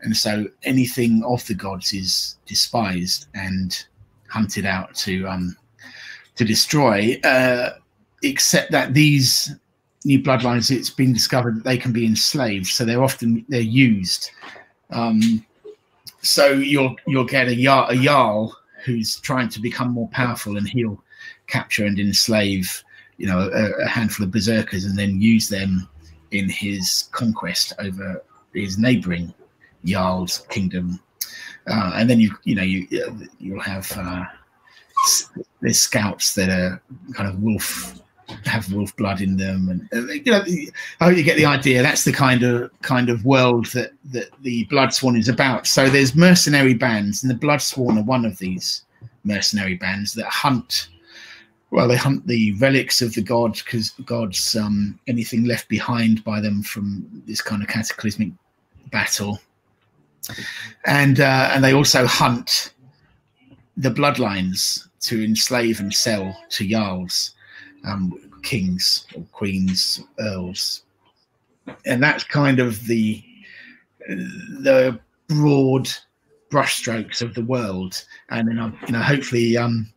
And so anything of the gods is despised and hunted out to um, to destroy, uh, except that these new bloodlines, it's been discovered that they can be enslaved. So they're often they're used. Um, so you'll you'll get a, a jarl who's trying to become more powerful, and he'll capture and enslave you know a, a handful of berserkers and then use them in his conquest over his neighboring Jarl's kingdom. Uh, and then you you know you you'll have uh, there's scouts that are kind of wolf have wolf blood in them. And uh, you know I hope you get the idea. That's the kind of kind of world that that the Bloodsworn is about. So there's mercenary bands and the Bloodsworn are one of these mercenary bands that hunt well, they hunt the relics of the gods because gods, um, anything left behind by them from this kind of cataclysmic battle, and uh, and they also hunt the bloodlines to enslave and sell to jarls, um, kings or queens, earls, and that's kind of the the broad brushstrokes of the world. And then, you know, hopefully, um,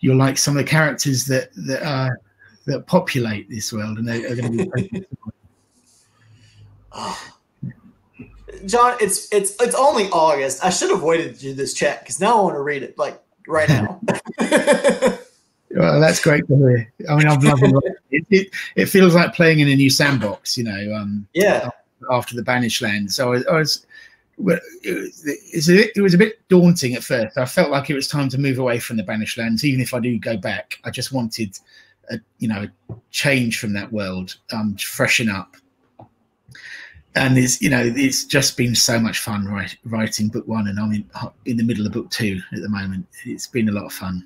you'll like some of the characters that that uh, that populate this world, and they are going to be. oh. John, it's it's it's only August. I should have waited to do this chat because now I want to read it like right now. well, that's great to hear. I mean, I've loved it. It, it. it feels like playing in a new sandbox, you know. Um, yeah. After the Banished Land, so I, I was it, it was a bit daunting at first. I felt like it was time to move away from the Banished Lands. Even if I do go back, I just wanted, a, you know, a change from that world, um, freshen up. And it's you know it's just been so much fun write, writing book one, and I'm in, in the middle of book two at the moment. It's been a lot of fun.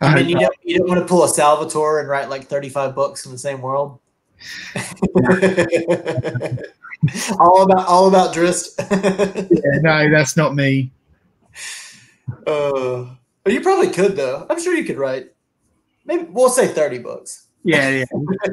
I mean, you don't, you don't want to pull a Salvatore and write like 35 books in the same world. all about all about Drizzt. yeah, no, that's not me. Uh, but you probably could though. I'm sure you could write. Maybe we'll say 30 books. Yeah,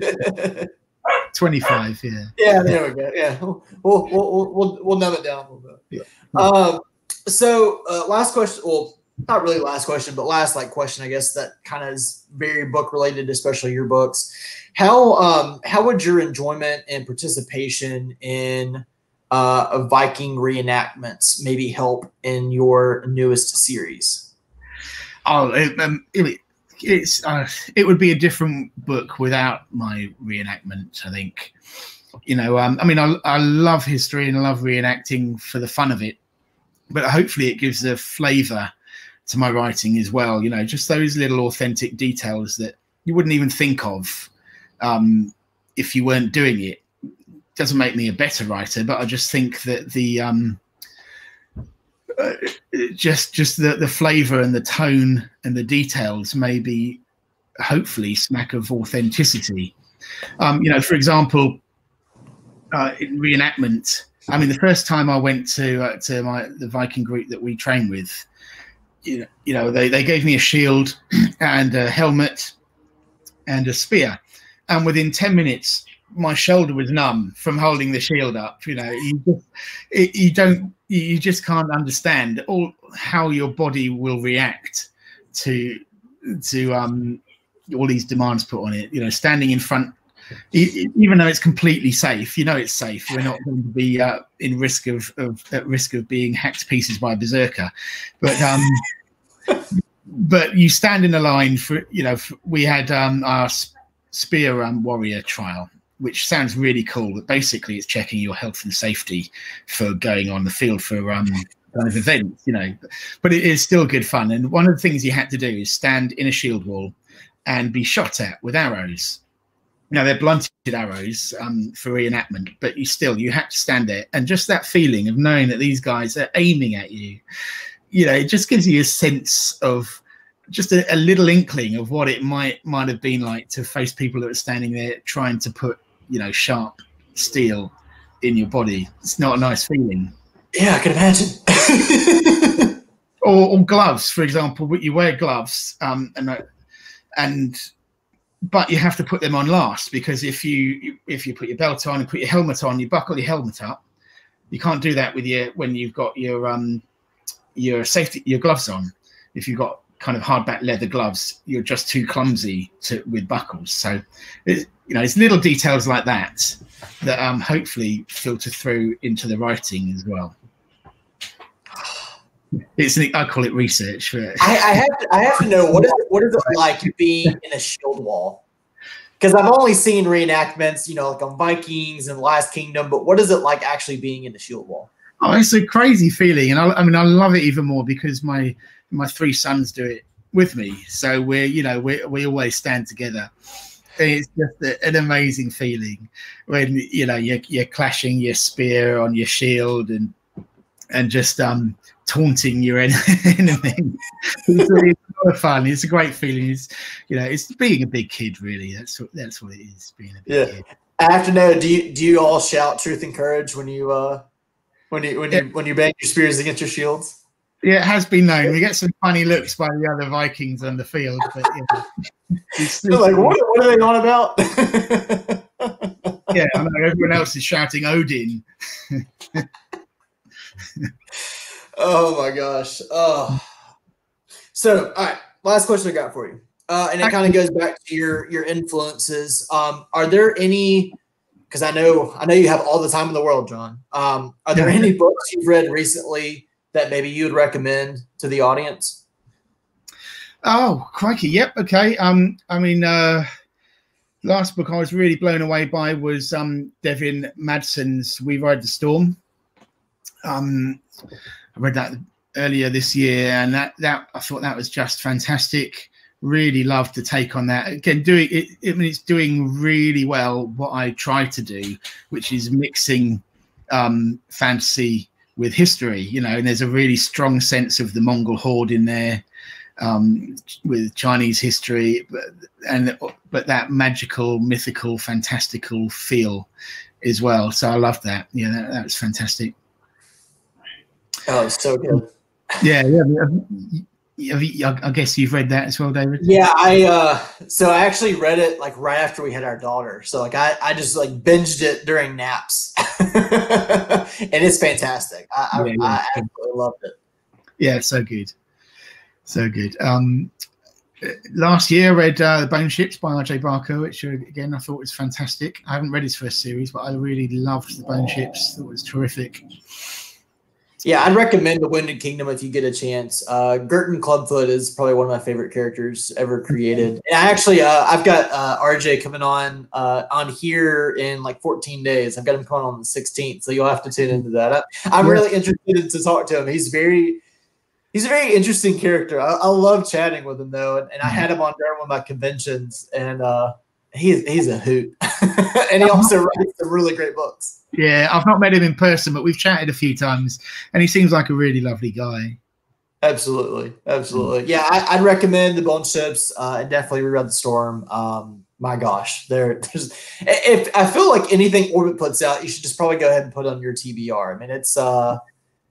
yeah. 25, yeah. Yeah, there we go. Yeah. We'll we'll we'll we'll, we'll numb it down a little bit. Yeah. Um so uh, last question well not really last question, but last like question, I guess that kind of is very book related, especially your books. How um how would your enjoyment and participation in uh, Viking reenactments maybe help in your newest series? Oh, it, um, it, it's uh, it would be a different book without my reenactment. I think, you know, um, I mean, I, I love history and I love reenacting for the fun of it, but hopefully it gives a flavour to my writing as well. You know, just those little authentic details that you wouldn't even think of um, if you weren't doing it. Doesn't make me a better writer, but I just think that the um, uh, just just the the flavor and the tone and the details maybe hopefully smack of authenticity. Um, you know, for example, uh, in reenactment. I mean, the first time I went to uh, to my the Viking group that we train with, you know, you know, they, they gave me a shield and a helmet and a spear. And within 10 minutes, my shoulder was numb from holding the shield up. You know, you just, you don't, you just can't understand all how your body will react to, to, um, all these demands put on it, you know, standing in front even though it's completely safe, you know it's safe. We're not going to be uh, in risk of, of at risk of being hacked to pieces by a berserker, but um, but you stand in a line for you know. For, we had um, our spear um, warrior trial, which sounds really cool. But basically, it's checking your health and safety for going on the field for um, kind of events, you know. But it is still good fun. And one of the things you had to do is stand in a shield wall and be shot at with arrows know they're blunted arrows um, for reenactment but you still you have to stand there. And just that feeling of knowing that these guys are aiming at you you know it just gives you a sense of just a, a, little inkling of what it might might have been like to face people that are standing there trying to put you know sharp steel in your body. It's not a nice feeling. Yeah i can imagine. Or, or, gloves for example you wear gloves um, and and but you have to put them on last because if you if you put your belt on and put your helmet on, you buckle your helmet up. You can't do that with your when you've got your um your safety your gloves on. If you've got kind of hardback leather gloves, you're just too clumsy to with buckles. So, it, you know, it's little details like that that um hopefully filter through into the writing as well. It's I call it research. I, I, have to, I have to know what is it, what is it like being in a shield wall? Because I've only seen reenactments, you know, like on Vikings and Last Kingdom, but what is it like actually being in the shield wall? Oh, it's a crazy feeling, and I, I mean, I love it even more because my my three sons do it with me. So we're, you know, we we always stand together. It's just a, an amazing feeling when you know you're, you're clashing your spear on your shield and and just um taunting your enemy. it's, really, it's fun. It's a great feeling. It's you know, it's being a big kid. Really, that's what that's what it is. Being a big yeah. kid. I have to know. Do you do you all shout truth and courage when you uh when you when you when you bang your spears against your shields? Yeah, it has been known. We get some funny looks by the other Vikings on the field, but yeah. They're like, what, what are they on about? yeah, I know everyone else is shouting Odin. Oh my gosh. Oh. So, all right. Last question I got for you, uh, and it kind of goes back to your your influences. Um, are there any? Because I know I know you have all the time in the world, John. Um, are there any books you've read recently that maybe you'd recommend to the audience? Oh, crikey! Yep. Okay. Um, I mean, uh, last book I was really blown away by was um Devin Madson's "We Ride the Storm." Um, I read that earlier this year, and that that I thought that was just fantastic. Really loved the take on that. Again, doing it. I mean, it's doing really well what I try to do, which is mixing um, fantasy with history. You know, and there's a really strong sense of the Mongol horde in there um, with Chinese history, but, and but that magical, mythical, fantastical feel as well. So I love that. Yeah, that, that was fantastic. Oh, so good. Yeah, yeah. I guess you've read that as well, David. Yeah, I uh so I actually read it like right after we had our daughter. So like I, I just like binged it during naps. and it's fantastic. I, yeah, I, I absolutely loved it. Yeah, so good. So good. Um last year I read uh, The Bone Ships by R.J. Barker, which uh, again I thought was fantastic. I haven't read his first series, but I really loved The Bone Ships. It was terrific. Yeah, I'd recommend The Wounded Kingdom if you get a chance. Uh, Girton Clubfoot is probably one of my favorite characters ever created. And I actually, uh, I've got uh, RJ coming on uh, on here in like 14 days. I've got him coming on the 16th, so you'll have to tune into that. I, am really interested to talk to him. He's very, he's a very interesting character. I, I love chatting with him though, and, and I had him on during one of my conventions, and uh, he's he's a hoot, and he also writes some really great books. Yeah, I've not met him in person, but we've chatted a few times, and he seems like a really lovely guy. Absolutely, absolutely. Yeah, I, would recommend the Bone Ships uh, and definitely We Ride the Storm. Um, my gosh, there, there's if I feel like anything Orbit puts out, you should just probably go ahead and put on your TBR. I mean, it's uh,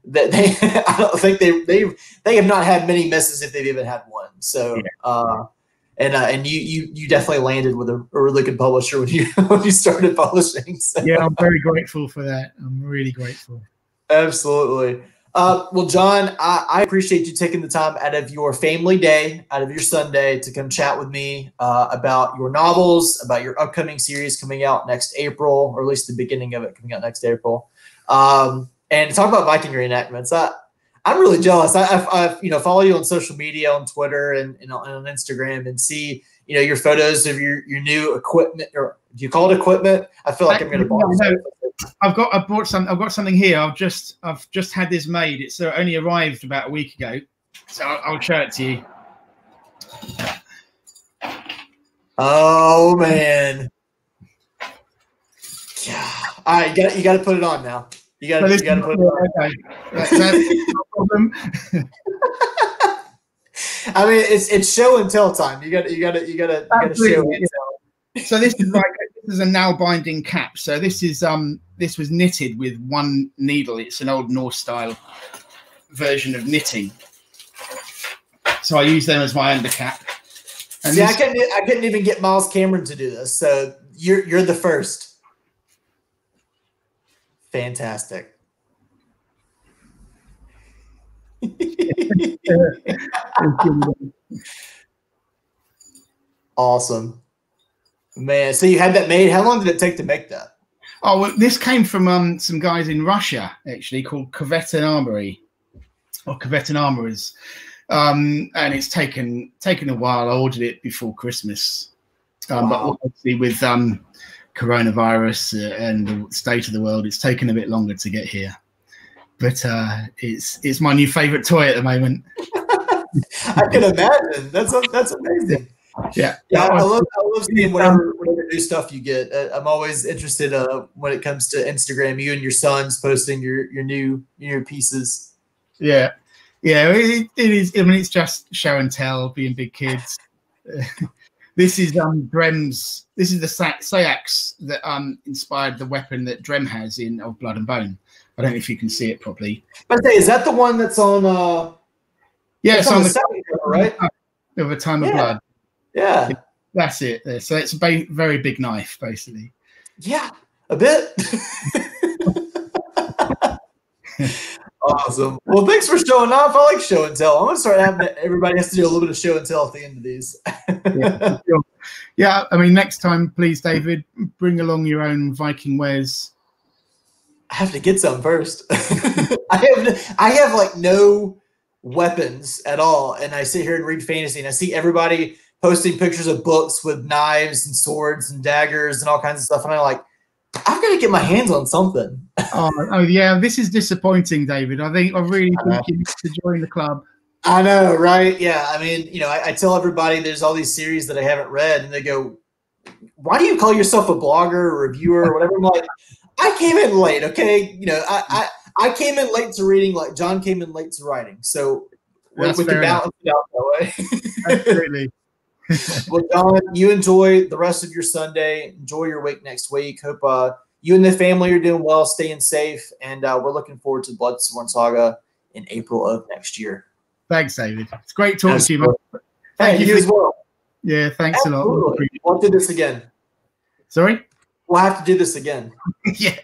that they, I don't think they they they have not had many misses if they've even had one. So, uh, and uh, and you you you definitely landed with a, a, really good publisher when you when you started publishing. So. Yeah, I'm very grateful for that. I'm really grateful. Absolutely. Uh, well, John, I, I, appreciate you taking the time out of your family day, out of your Sunday, to come chat with me uh, about your novels, about your upcoming series coming out next April, or at least the beginning of it coming out next April, um, and talk about Viking reenactments. I, I'm really jealous. I, I, I, you know follow you on social media, on Twitter, and, and, on Instagram, and see you know your photos of your your new equipment, or do you call it equipment? I feel like I, am going to buy. No, I've got I bought some. I've got something here. I've just I've just had this made. It's uh, only arrived about a week ago, so I'll, I'll show it to you. Oh man! Yeah. All right, you got you got to put it on now. You got to you got to put it on. Okay. That's, that's. I mean, it's it's show and tell time. You got you to you got to you got to show and tell. So this is like this is a nalbinding cap. So this is um this was knitted with one needle. It's an old Norse style version of knitting. So I use them as my undercap. And See, this, I couldn't I couldn't even get Miles Cameron to do this. So you're you're the first. Fantastic. awesome. Man, so you had that made. How long did it take to make that? Oh, well, this came from um, some guys in Russia, actually, called Kvetin Armory or Kvetin Armorers. Um, and it's taken taken a while. I ordered it before Christmas. Um, wow. But obviously, with um, coronavirus uh, and the state of the world, it's taken a bit longer to get here but uh, it's it's my new favorite toy at the moment. I can imagine. That's that's amazing. Yeah, yeah. I love I love seeing whatever whatever new stuff you get. Uh, I'm always interested uh, when it comes to Instagram. You and your sons posting your your new your pieces. Yeah, yeah. It, it is. I mean, it's just show and tell, being big kids. this is um Drem's. This is the seax that um inspired the weapon that Drem has in Of Blood and Bone. I don't know if you can see it properly. But is that the one that's on? uh Yeah, it's on, on, the, the cover, right? Of a time yeah. of blood. Yeah, that's it. So it's a very big knife, basically. Yeah, a bit. awesome. Well, thanks for showing off. I like show and tell. I'm gonna start having everybody has to do a little bit of show and tell at the end of these. yeah, yeah, I mean, next time, please, David, bring along your own Viking wares I have to get some first. I have I have like no weapons at all, and I sit here and read fantasy, and I see everybody posting pictures of books with knives and swords and daggers and all kinds of stuff, and I'm like, I've got to get my hands on something. oh, oh, yeah, this is disappointing, David. I think I really think you need to join the club. I know, right? Yeah. I mean, you know, I, I, tell everybody there's all these series that I haven't read, and they go, "Why do you call yourself a blogger or reviewer or whatever?" I'm like, I came in late. Okay, you know, I, I I came in late to reading, like John came in late to writing. So That's we can balance it out that way. Absolutely. Well, John, you enjoy the rest of your Sunday. Enjoy your week next week. Hope uh, you and the family are doing well, staying safe, and uh, we're looking forward to Bloodsworn Saga in April of next year. Thanks, David. It's great talking to you. Man. Thank hey, you, as well. Yeah, thanks Absolutely. a lot. We'll do this again. Sorry? We'll have to do this again. yeah.